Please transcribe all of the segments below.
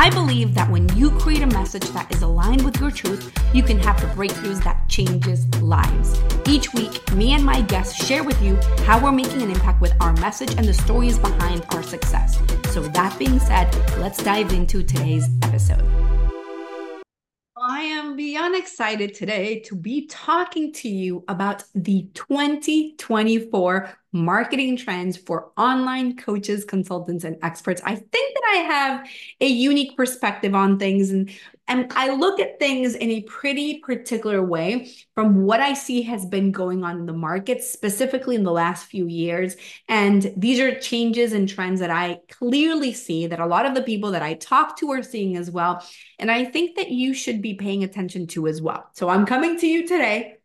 I believe that when you create a message that is aligned with your truth, you can have the breakthroughs that changes lives. Each week, me and my guests share with you how we're making an impact with our message and the stories behind our success. So that being said, let's dive into today's episode. I am beyond excited today to be talking to you about the 2024 marketing trends for online coaches, consultants, and experts. I think that I have a unique perspective on things and and I look at things in a pretty particular way from what I see has been going on in the market, specifically in the last few years. And these are changes and trends that I clearly see that a lot of the people that I talk to are seeing as well. And I think that you should be paying attention to as well. So I'm coming to you today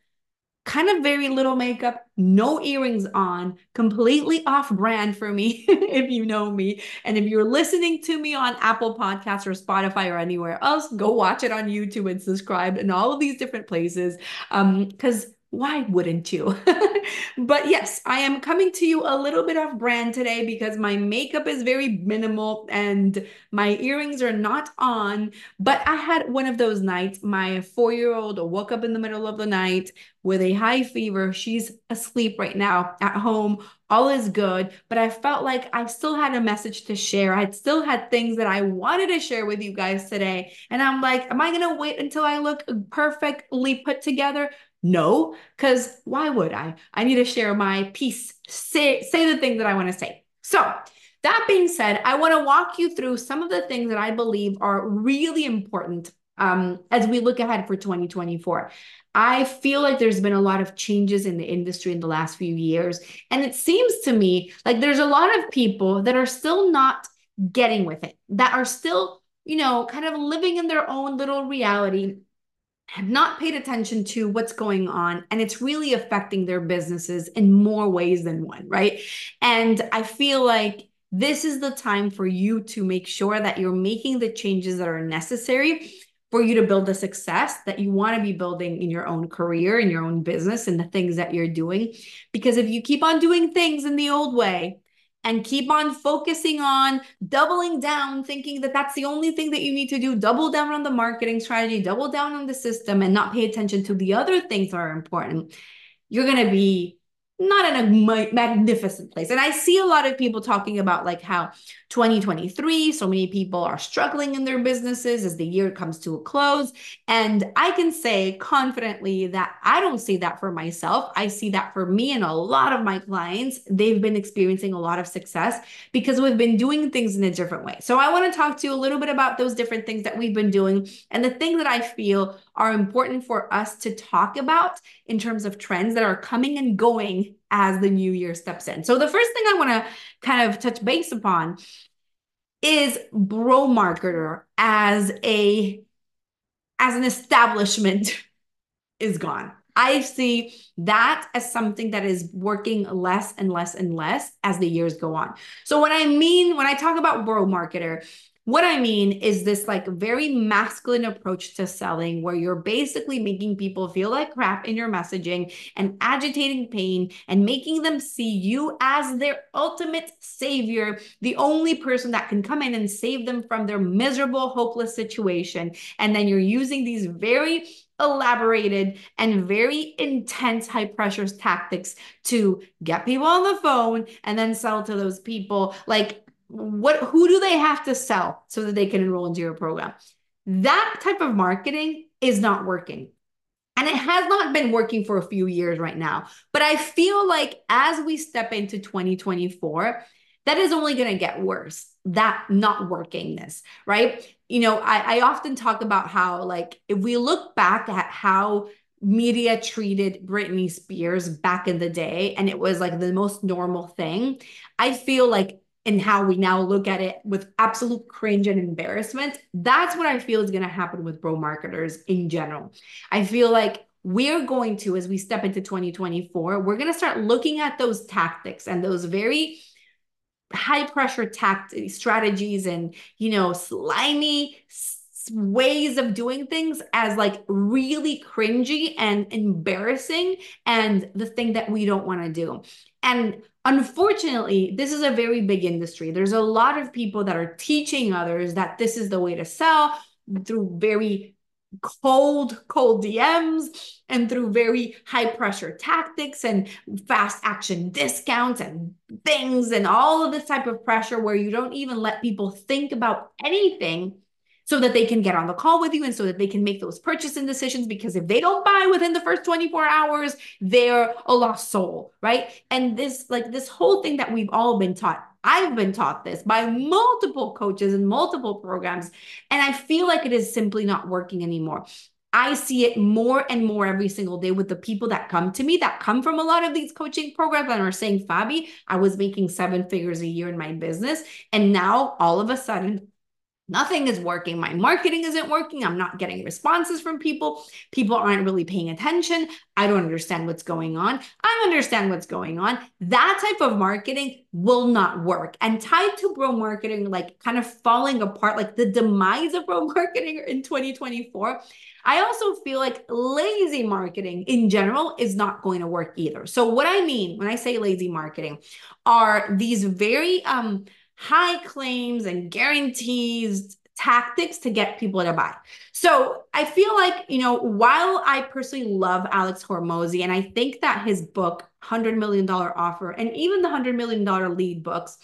kind of very little makeup, no earrings on, completely off brand for me, if you know me. And if you're listening to me on Apple Podcasts or Spotify or anywhere else, go watch it on YouTube and subscribe and all of these different places. Um, because why wouldn't you? but yes, I am coming to you a little bit off brand today because my makeup is very minimal and my earrings are not on. But I had one of those nights. My four year old woke up in the middle of the night with a high fever. She's asleep right now at home. All is good. But I felt like I still had a message to share. I still had things that I wanted to share with you guys today. And I'm like, am I going to wait until I look perfectly put together? No, because why would I? I need to share my piece, say, say the thing that I want to say. So, that being said, I want to walk you through some of the things that I believe are really important um, as we look ahead for 2024. I feel like there's been a lot of changes in the industry in the last few years. And it seems to me like there's a lot of people that are still not getting with it, that are still, you know, kind of living in their own little reality have not paid attention to what's going on and it's really affecting their businesses in more ways than one, right? And I feel like this is the time for you to make sure that you're making the changes that are necessary for you to build the success that you want to be building in your own career, in your own business, and the things that you're doing. Because if you keep on doing things in the old way, and keep on focusing on doubling down, thinking that that's the only thing that you need to do. Double down on the marketing strategy, double down on the system, and not pay attention to the other things that are important. You're going to be not in a magnificent place. And I see a lot of people talking about like how 2023, so many people are struggling in their businesses as the year comes to a close. And I can say confidently that I don't see that for myself. I see that for me and a lot of my clients. They've been experiencing a lot of success because we've been doing things in a different way. So I want to talk to you a little bit about those different things that we've been doing and the thing that I feel are important for us to talk about in terms of trends that are coming and going as the new year steps in. So the first thing I want to kind of touch base upon is bro marketer as a as an establishment is gone. I see that as something that is working less and less and less as the years go on. So what I mean when I talk about bro marketer what I mean is this like very masculine approach to selling where you're basically making people feel like crap in your messaging and agitating pain and making them see you as their ultimate savior, the only person that can come in and save them from their miserable, hopeless situation. And then you're using these very elaborated and very intense high pressure tactics to get people on the phone and then sell to those people like what who do they have to sell so that they can enroll into your program? That type of marketing is not working. And it has not been working for a few years right now. But i feel like as we step into 2024 that is only going to get worse that not workingness right? You know I, I often talk about how like if we look back at how media treated Britney Spears back in the day and it was like the most normal thing. I feel like and how we now look at it with absolute cringe and embarrassment. That's what I feel is going to happen with bro marketers in general. I feel like we're going to, as we step into 2024, we're going to start looking at those tactics and those very high pressure tactics, strategies and, you know, slimy ways of doing things as like really cringy and embarrassing and the thing that we don't want to do. And unfortunately, this is a very big industry. There's a lot of people that are teaching others that this is the way to sell through very cold, cold DMs and through very high pressure tactics and fast action discounts and things and all of this type of pressure where you don't even let people think about anything so that they can get on the call with you and so that they can make those purchasing decisions because if they don't buy within the first 24 hours they're a lost soul right and this like this whole thing that we've all been taught I've been taught this by multiple coaches and multiple programs, and I feel like it is simply not working anymore. I see it more and more every single day with the people that come to me that come from a lot of these coaching programs and are saying, Fabi, I was making seven figures a year in my business. And now all of a sudden, Nothing is working. My marketing isn't working. I'm not getting responses from people. People aren't really paying attention. I don't understand what's going on. I understand what's going on. That type of marketing will not work. And tied to bro marketing, like kind of falling apart, like the demise of bro marketing in 2024. I also feel like lazy marketing in general is not going to work either. So, what I mean when I say lazy marketing are these very, um, high claims and guarantees tactics to get people to buy. So I feel like, you know, while I personally love Alex Hormozi, and I think that his book, $100 million offer, and even the $100 million lead books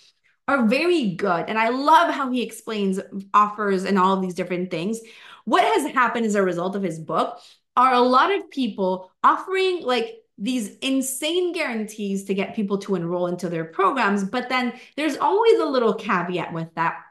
are very good. And I love how he explains offers and all of these different things. What has happened as a result of his book are a lot of people offering like these insane guarantees to get people to enroll into their programs. But then there's always a little caveat with that.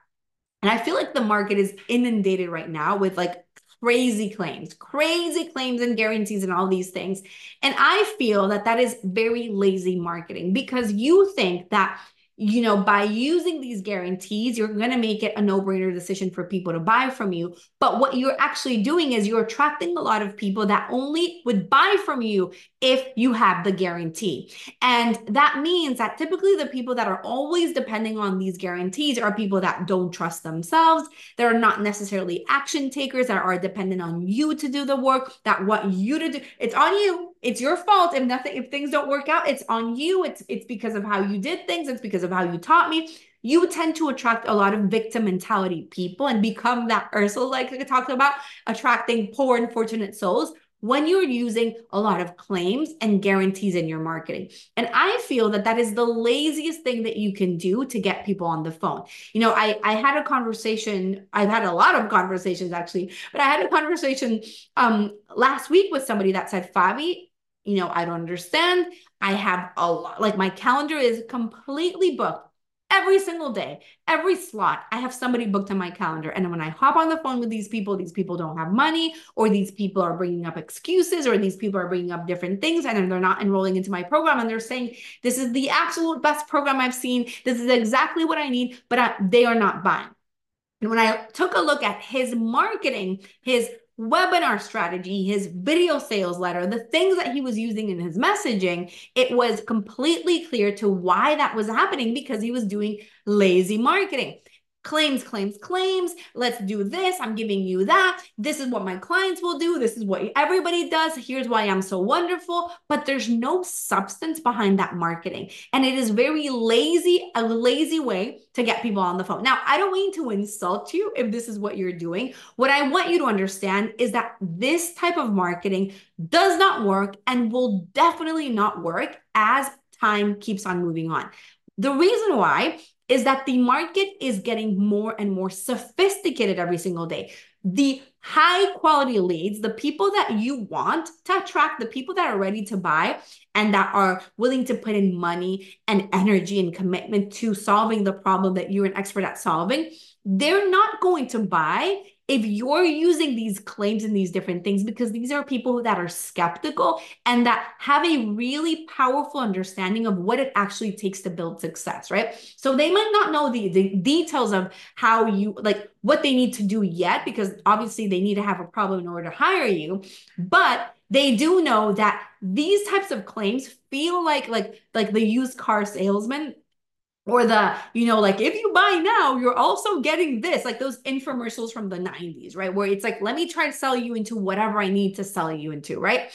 And I feel like the market is inundated right now with like crazy claims, crazy claims and guarantees and all these things. And I feel that that is very lazy marketing because you think that you know, by using these guarantees, you're going to make it a no brainer decision for people to buy from you. But what you're actually doing is you're attracting a lot of people that only would buy from you if you have the guarantee. And that means that typically the people that are always depending on these guarantees are people that don't trust themselves. They're not necessarily action takers that are dependent on you to do the work, that want you to do. It's on you it's your fault if nothing if things don't work out it's on you it's it's because of how you did things it's because of how you taught me you tend to attract a lot of victim mentality people and become that Ursula like I talked about attracting poor unfortunate souls when you're using a lot of claims and guarantees in your marketing. And I feel that that is the laziest thing that you can do to get people on the phone. You know, I I had a conversation, I've had a lot of conversations actually, but I had a conversation um last week with somebody that said, Fabi, you know, I don't understand. I have a lot, like my calendar is completely booked every single day, every slot. I have somebody booked on my calendar. And when I hop on the phone with these people, these people don't have money, or these people are bringing up excuses, or these people are bringing up different things, and they're not enrolling into my program. And they're saying, This is the absolute best program I've seen. This is exactly what I need, but I, they are not buying. And when I took a look at his marketing, his webinar strategy, his video sales letter, the things that he was using in his messaging, it was completely clear to why that was happening because he was doing lazy marketing claims, claims, claims. Let's do this. I'm giving you that. This is what my clients will do. This is what everybody does. Here's why I'm so wonderful. But there's no substance behind that marketing. And it is very lazy, a lazy way to get people on the phone. Now, I don't mean to insult you if this is what you're doing. What I want you to understand is that this type of marketing does not work and will definitely not work as time keeps on moving on. The reason why is that the market is getting more and more sophisticated every single day. The high quality leads, the people that you want to attract, the people that are ready to buy and that are willing to put in money and energy and commitment to solving the problem that you're an expert at solving, they're not going to buy if you're using these claims and these different things, because these are people that are skeptical and that have a really powerful understanding of what it actually takes to build success, right? So they might not know the, the details of how you like what they need to do yet, because obviously they need to have a problem in order to hire you, but they do know that these types of claims feel like like like the used car salesman or the you know like if you buy now you're also getting this like those infomercials from the 90s right? Where it's like let me try to sell you into whatever i need to sell you into right?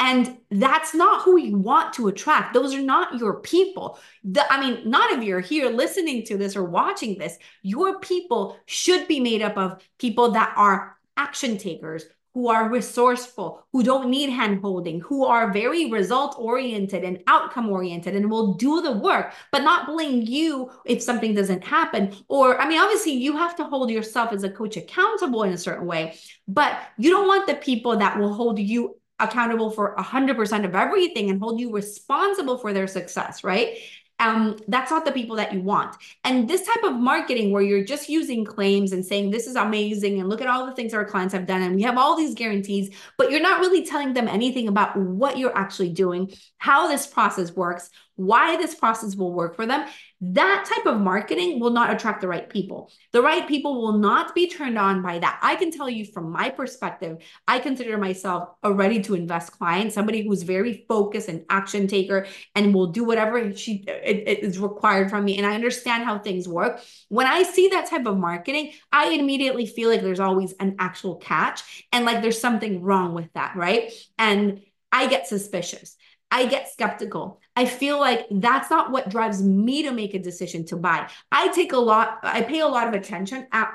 And that's not who you want to attract. Those are not your people. The, i mean not if you're here listening to this or watching this your people should be made up of people that are action takers who are resourceful, who don't need handholding, who are very result oriented and outcome oriented and will do the work, but not blame you if something doesn't happen. Or, I mean, obviously, you have to hold yourself as a coach accountable in a certain way, but you don't want the people that will hold you accountable for 100% of everything and hold you responsible for their success, right? Um, that's not the people that you want. And this type of marketing where you're just using claims and saying, this is amazing, and look at all the things our clients have done, and we have all these guarantees, but you're not really telling them anything about what you're actually doing, how this process works, why this process will work for them, that type of marketing will not attract the right people. The right people will not be turned on by that. I can tell you from my perspective, I consider myself a ready to invest client, somebody who's very focused and action taker and will do whatever she it, it is required from me. And I understand how things work. When I see that type of marketing, I immediately feel like there's always an actual catch and like there's something wrong with that, right? And I get suspicious. I get skeptical. I feel like that's not what drives me to make a decision to buy. I take a lot, I pay a lot of attention at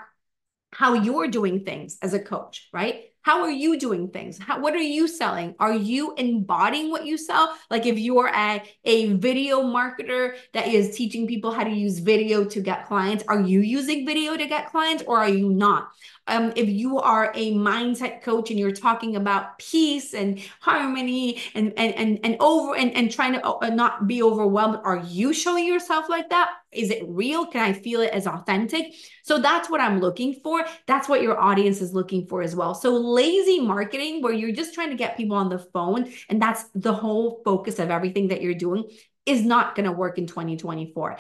how you're doing things as a coach, right? How are you doing things? How, what are you selling? Are you embodying what you sell? Like if you're a, a video marketer that is teaching people how to use video to get clients, are you using video to get clients or are you not? Um, if you are a mindset coach and you're talking about peace and harmony and and and, and over and, and trying to uh, not be overwhelmed, are you showing yourself like that? Is it real? Can I feel it as authentic? So that's what I'm looking for. That's what your audience is looking for as well. So lazy marketing, where you're just trying to get people on the phone, and that's the whole focus of everything that you're doing, is not going to work in 2024.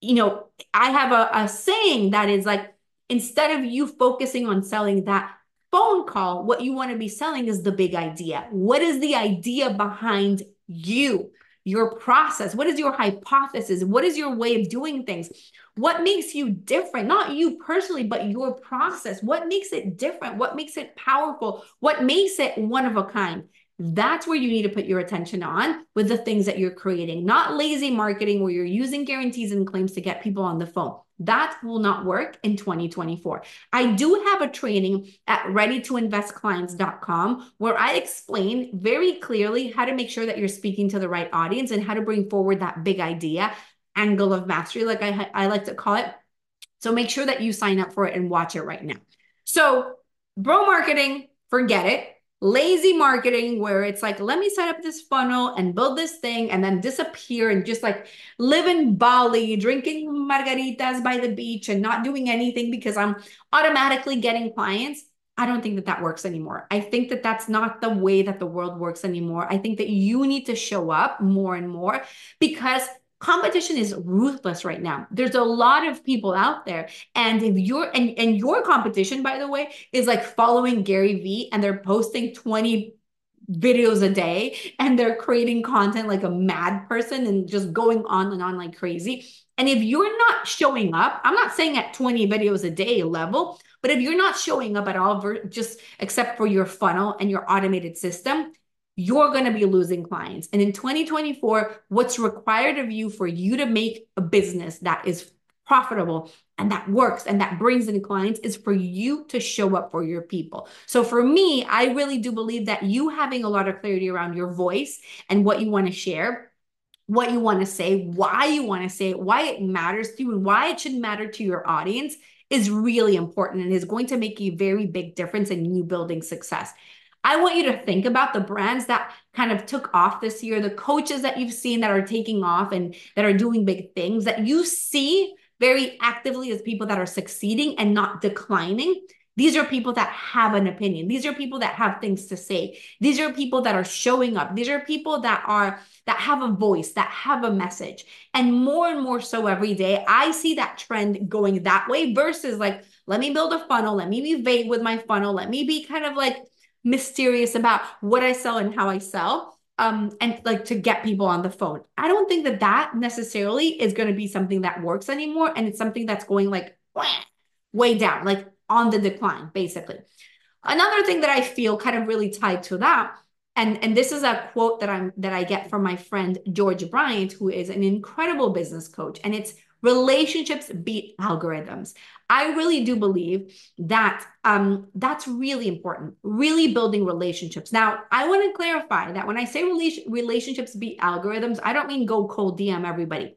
You know, I have a, a saying that is like, instead of you focusing on selling that phone call, what you want to be selling is the big idea. What is the idea behind you? Your process? What is your hypothesis? What is your way of doing things? What makes you different? Not you personally, but your process. What makes it different? What makes it powerful? What makes it one of a kind? That's where you need to put your attention on with the things that you're creating, not lazy marketing where you're using guarantees and claims to get people on the phone. That will not work in 2024. I do have a training at readytoinvestclients.com where I explain very clearly how to make sure that you're speaking to the right audience and how to bring forward that big idea angle of mastery, like I, I like to call it. So make sure that you sign up for it and watch it right now. So, bro marketing, forget it lazy marketing where it's like, let me set up this funnel and build this thing and then disappear and just like live in Bali, drinking margaritas by the beach and not doing anything because I'm automatically getting clients. I don't think that that works anymore. I think that that's not the way that the world works anymore. I think that you need to show up more and more because competition is ruthless right now. There's a lot of people out there and if you're and, and your competition by the way is like following gary vee and they're posting 20 videos a day and they're creating content like a mad person and just going on and on like crazy. And if you're not showing up i'm not saying at 20 videos a day level but if you're not showing up at all just except for your funnel and your automated system you're going to be losing clients. And in 2024, what's required of you for you to make a business that is profitable and that works and that brings in clients is for you to show up for your people. So for me, I really do believe that you having a lot of clarity around your voice and what you want to share, what you want to say, why you want to say it, why it matters to you, and why it should matter to your audience is really important and is going to make a very big difference in you building success. I want you to think about the brands that kind of took off this year, the coaches that you've seen that are taking off and that are doing big things that you see very actively as people that are succeeding and not declining. These are people that have an opinion. These are people that have things to say. These are people that are showing up. These are people that are that have a voice, that have a message. And more and more so every day, I see that trend going that way versus like, let me build a funnel, let me be vague with my funnel, let me be kind of like mysterious about what I sell and how I sell. um, and like to get people on the phone. I don't think that that necessarily is going to be something that works anymore. And it's something that's going like way down, like on the decline, basically. Another thing that I feel kind of really tied to that, and, and this is a quote that I'm that I get from my friend George Bryant, who is an incredible business coach, and it's relationships beat algorithms. I really do believe that um, that's really important, really building relationships. Now, I want to clarify that when I say relation, relationships beat algorithms, I don't mean go cold DM everybody.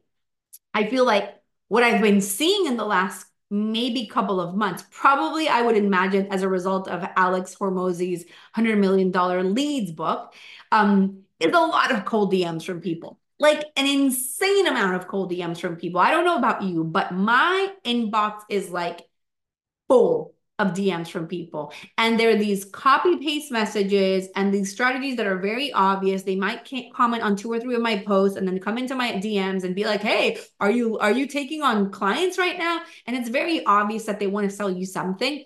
I feel like what I've been seeing in the last maybe couple of months, probably I would imagine as a result of Alex Hormozi's $100 million leads book, um, is a lot of cold DMs from people like an insane amount of cold DMs from people. I don't know about you, but my inbox is like full of DMs from people. And there are these copy paste messages and these strategies that are very obvious. They might comment on two or three of my posts and then come into my DMs and be like, "Hey, are you are you taking on clients right now?" And it's very obvious that they want to sell you something.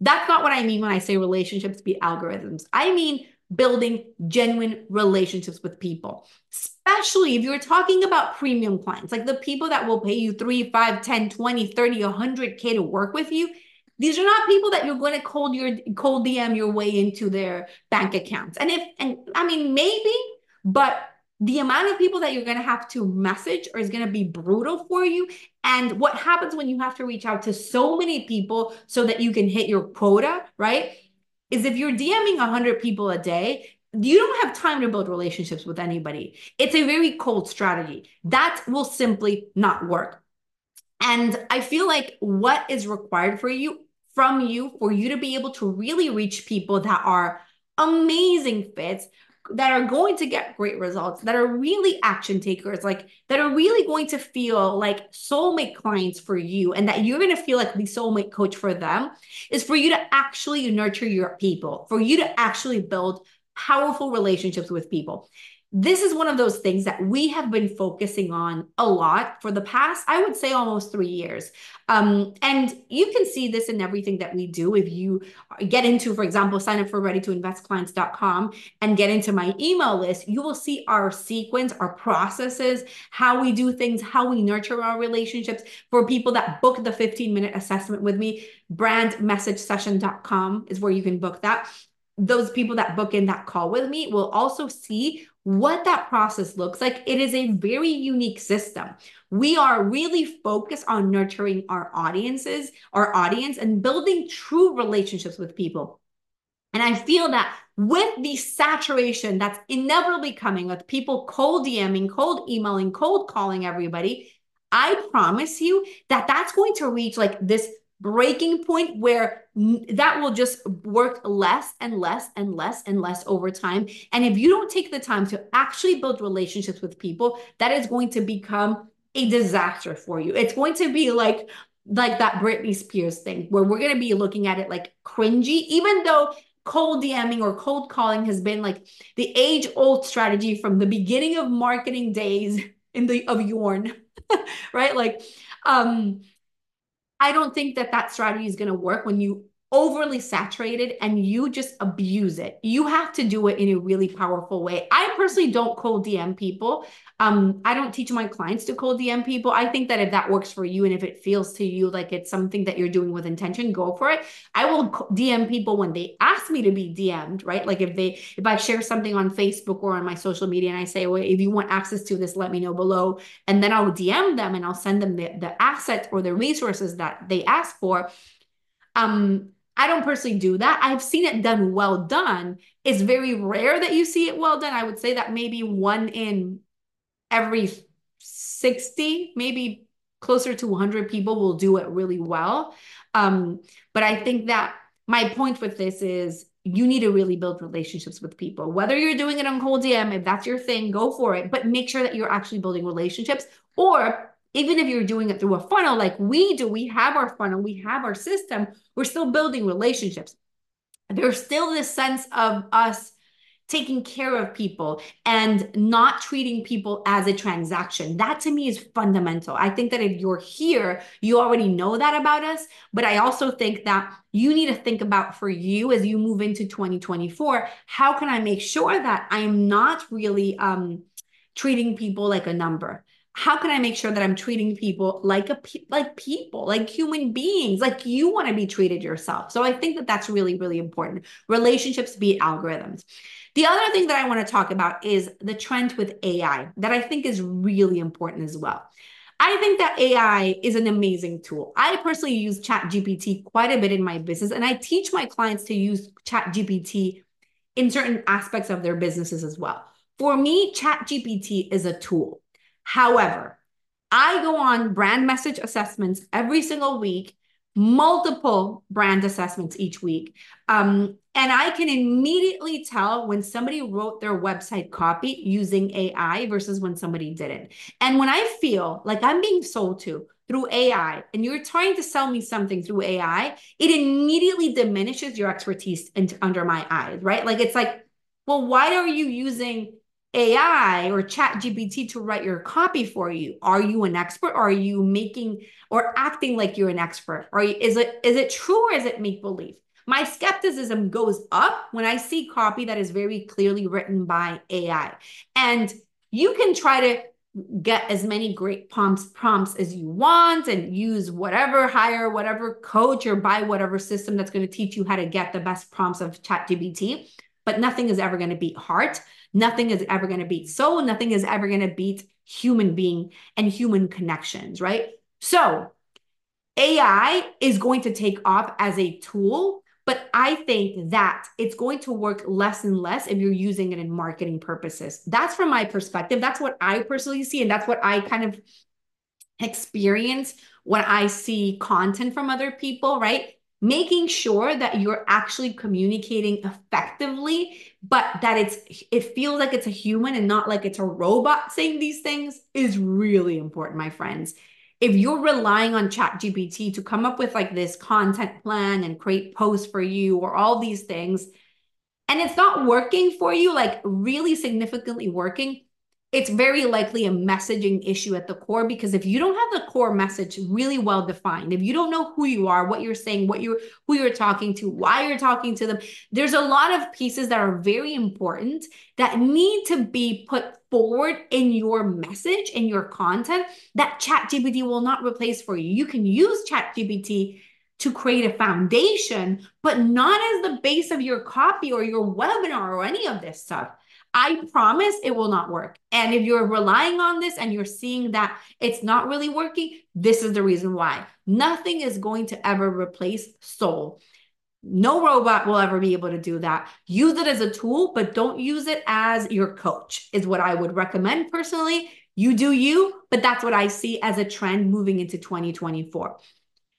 That's not what I mean when I say relationships beat algorithms. I mean building genuine relationships with people, especially if you're talking about premium clients, like the people that will pay you 3, 5, 10, 20, 30, 100K to work with you. These are not people that you're going to cold your cold DM your way into their bank accounts. And if and I mean maybe, but the amount of people that you're going to have to message or is going to be brutal for you. And what happens when you have to reach out to so many people so that you can hit your quota, right? is if you're DMing 100 people a day, you don't have time to build relationships with anybody. It's a very cold strategy. That will simply not work. And I feel like what is required for you from you for you to be able to really reach people that are amazing fits that are going to get great results, that are really action takers, like that are really going to feel like soulmate clients for you, and that you're going to feel like the soulmate coach for them, is for you to actually nurture your people, for you to actually build powerful relationships with people this is one of those things that we have been focusing on a lot for the past, I would say, almost three years. Um, and you can see this in everything that we do. If you get into, for example, sign up for readytoinvestclients.com and get into my email list, you will see our sequence, our processes, how we do things, how we nurture our relationships. For people that book the 15 minute assessment with me, brandmessagesession.com is where you can book that those people that book in that call with me will also see what that process looks like. It is a very unique system. We are really focused on nurturing our audiences, our audience, and building true relationships with people. And I feel that with the saturation that's inevitably coming with people cold DMing, cold emailing, cold calling everybody, I promise you that that's going to reach like this breaking point where that will just work less and less and less and less over time. And if you don't take the time to actually build relationships with people, that is going to become a disaster for you. It's going to be like like that Britney Spears thing where we're going to be looking at it like cringy even though cold DMing or cold calling has been like the age old strategy from the beginning of marketing days in the of Yorn, right? Like um I don't think that that strategy is going to work when you overly saturated and you just abuse it. You have to do it in a really powerful way. I personally don't cold DM people. Um, I don't teach my clients to cold DM people. I think that if that works for you and if it feels to you like it's something that you're doing with intention, go for it. I will DM people when they ask me to be DM'd, right? Like if they if I share something on Facebook or on my social media and I say, well, if you want access to this, let me know below. And then I'll DM them and I'll send them the, the assets or the resources that they ask for. Um, I don't personally do that. I've seen it done well done. It's very rare that you see it well done. I would say that maybe one in every 60, maybe closer to 100 people will do it really well. Um, but I think that my point with this is you need to really build relationships with people. Whether you're doing it on cold DM, if that's your thing, go for it. But make sure that you're actually building relationships. Or even if you're doing it through a funnel like we do, we have our funnel, we have our system, we're still building relationships. There's still this sense of us taking care of people and not treating people as a transaction. That to me is fundamental. I think that if you're here, you already know that about us. But I also think that you need to think about for you as you move into 2024 how can I make sure that I am not really um, treating people like a number? How can I make sure that I'm treating people like a like people, like human beings, like you want to be treated yourself? So I think that that's really really important. Relationships beat algorithms. The other thing that I want to talk about is the trend with AI that I think is really important as well. I think that AI is an amazing tool. I personally use ChatGPT quite a bit in my business, and I teach my clients to use ChatGPT in certain aspects of their businesses as well. For me, ChatGPT is a tool. However, I go on brand message assessments every single week, multiple brand assessments each week. Um, and I can immediately tell when somebody wrote their website copy using AI versus when somebody didn't. And when I feel like I'm being sold to through AI and you're trying to sell me something through AI, it immediately diminishes your expertise under my eyes, right? Like it's like, well, why are you using AI or chat GPT to write your copy for you? Are you an expert? Or are you making or acting like you're an expert? Or is it is it true or is it make believe? My skepticism goes up when I see copy that is very clearly written by AI. And you can try to get as many great prompts prompts as you want and use whatever hire whatever coach or buy whatever system that's going to teach you how to get the best prompts of chat ChatGPT but nothing is ever going to beat heart Nothing is ever going to beat soul. Nothing is ever going to beat human being and human connections, right? So AI is going to take off as a tool, but I think that it's going to work less and less if you're using it in marketing purposes. That's from my perspective. That's what I personally see. And that's what I kind of experience when I see content from other people, right? Making sure that you're actually communicating effectively but that it's it feels like it's a human and not like it's a robot saying these things is really important my friends. If you're relying on chat gpt to come up with like this content plan and create posts for you or all these things and it's not working for you like really significantly working it's very likely a messaging issue at the core because if you don't have the core message really well defined if you don't know who you are what you're saying what you're who you're talking to why you're talking to them there's a lot of pieces that are very important that need to be put forward in your message in your content that chat gpt will not replace for you. You can use chat gpt to create a foundation but not as the base of your copy or your webinar or any of this stuff I promise it will not work. And if you're relying on this and you're seeing that it's not really working, this is the reason why. Nothing is going to ever replace soul. No robot will ever be able to do that. Use it as a tool, but don't use it as your coach, is what I would recommend personally. You do you, but that's what I see as a trend moving into 2024.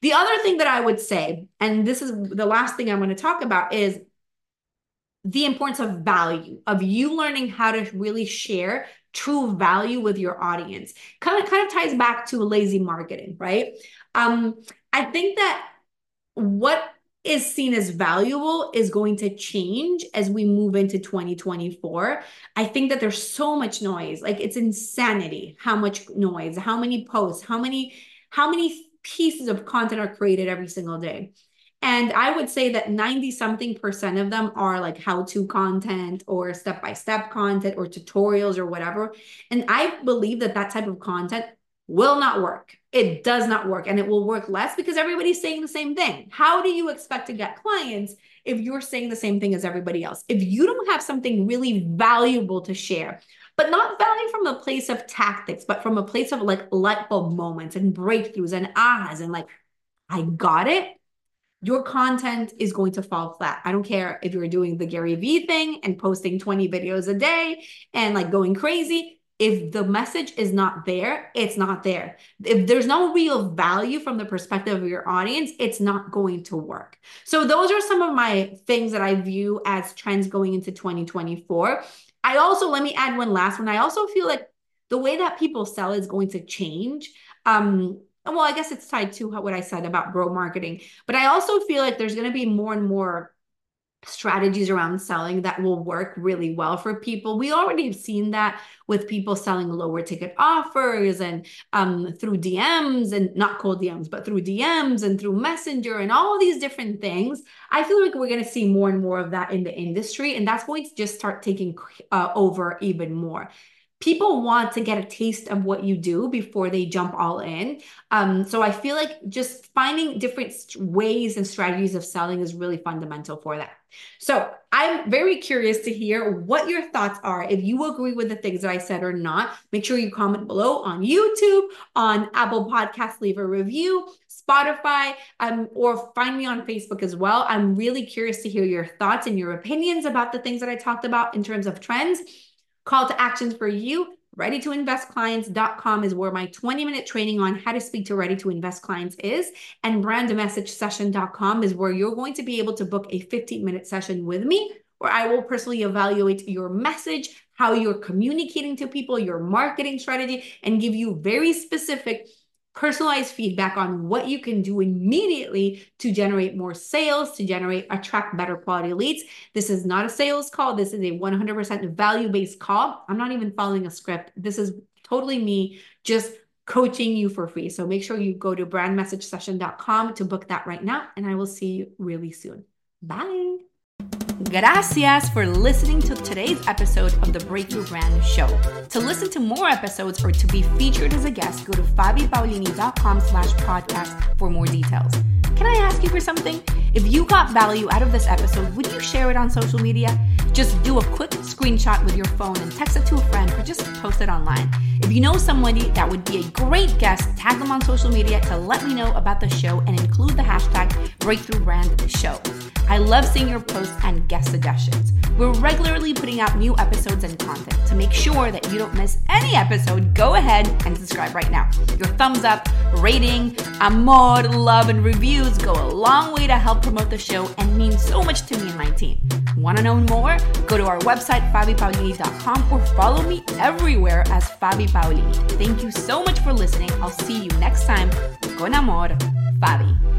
The other thing that I would say, and this is the last thing I'm going to talk about, is the importance of value, of you learning how to really share true value with your audience. Kind of kind of ties back to lazy marketing, right? Um, I think that what is seen as valuable is going to change as we move into 2024. I think that there's so much noise. Like it's insanity how much noise, how many posts, how many how many pieces of content are created every single day. And I would say that 90 something percent of them are like how to content or step by step content or tutorials or whatever. And I believe that that type of content will not work. It does not work and it will work less because everybody's saying the same thing. How do you expect to get clients if you're saying the same thing as everybody else? If you don't have something really valuable to share, but not value from a place of tactics, but from a place of like light bulb moments and breakthroughs and ahs and like, I got it your content is going to fall flat. I don't care if you're doing the Gary Vee thing and posting 20 videos a day and like going crazy. If the message is not there, it's not there. If there's no real value from the perspective of your audience, it's not going to work. So, those are some of my things that I view as trends going into 2024. I also, let me add one last one. I also feel like the way that people sell is going to change. Um, well, I guess it's tied to what I said about bro marketing, but I also feel like there's going to be more and more strategies around selling that will work really well for people. We already have seen that with people selling lower ticket offers and um, through DMs and not cold DMs, but through DMs and through Messenger and all these different things. I feel like we're going to see more and more of that in the industry, and that's going to just start taking uh, over even more people want to get a taste of what you do before they jump all in. Um, so I feel like just finding different ways and strategies of selling is really fundamental for that. So I'm very curious to hear what your thoughts are. If you agree with the things that I said or not, make sure you comment below on YouTube, on Apple Podcasts, leave a review, Spotify, um, or find me on Facebook as well. I'm really curious to hear your thoughts and your opinions about the things that I talked about in terms of trends. Call to actions for you. Ready to invest clients.com is where my 20 minute training on how to speak to ready to invest clients is. And brand message session.com is where you're going to be able to book a 15 minute session with me where I will personally evaluate your message, how you're communicating to people, your marketing strategy, and give you very specific personalized feedback on what you can do immediately to generate more sales, to generate, attract better quality leads. This is not a sales call. This is a 100% value based call. I'm not even following a script. This is totally me just coaching you for free. So make sure you go to brandmessagesession.com to book that right now. And I will see you really soon. Bye. Gracias for listening to today's episode of the Breakthrough Brand Show. To listen to more episodes or to be featured as a guest, go to fabipaolini.com slash podcast for more details. Can I ask you for something? If you got value out of this episode, would you share it on social media? Just do a quick screenshot with your phone and text it to a friend or just post it online. If you know somebody that would be a great guest, tag them on social media to let me know about the show and include the hashtag Breakthrough Brand Show. I love seeing your posts and guest suggestions. We're regularly putting out new episodes and content. To make sure that you don't miss any episode, go ahead and subscribe right now. Your thumbs up, rating, amor, love, and reviews go a long way to help promote the show and mean so much to me and my team. Want to know more? Go to our website, fabipaolini.com, or follow me everywhere as Fabi Thank you so much for listening. I'll see you next time. Con amor, Fabi.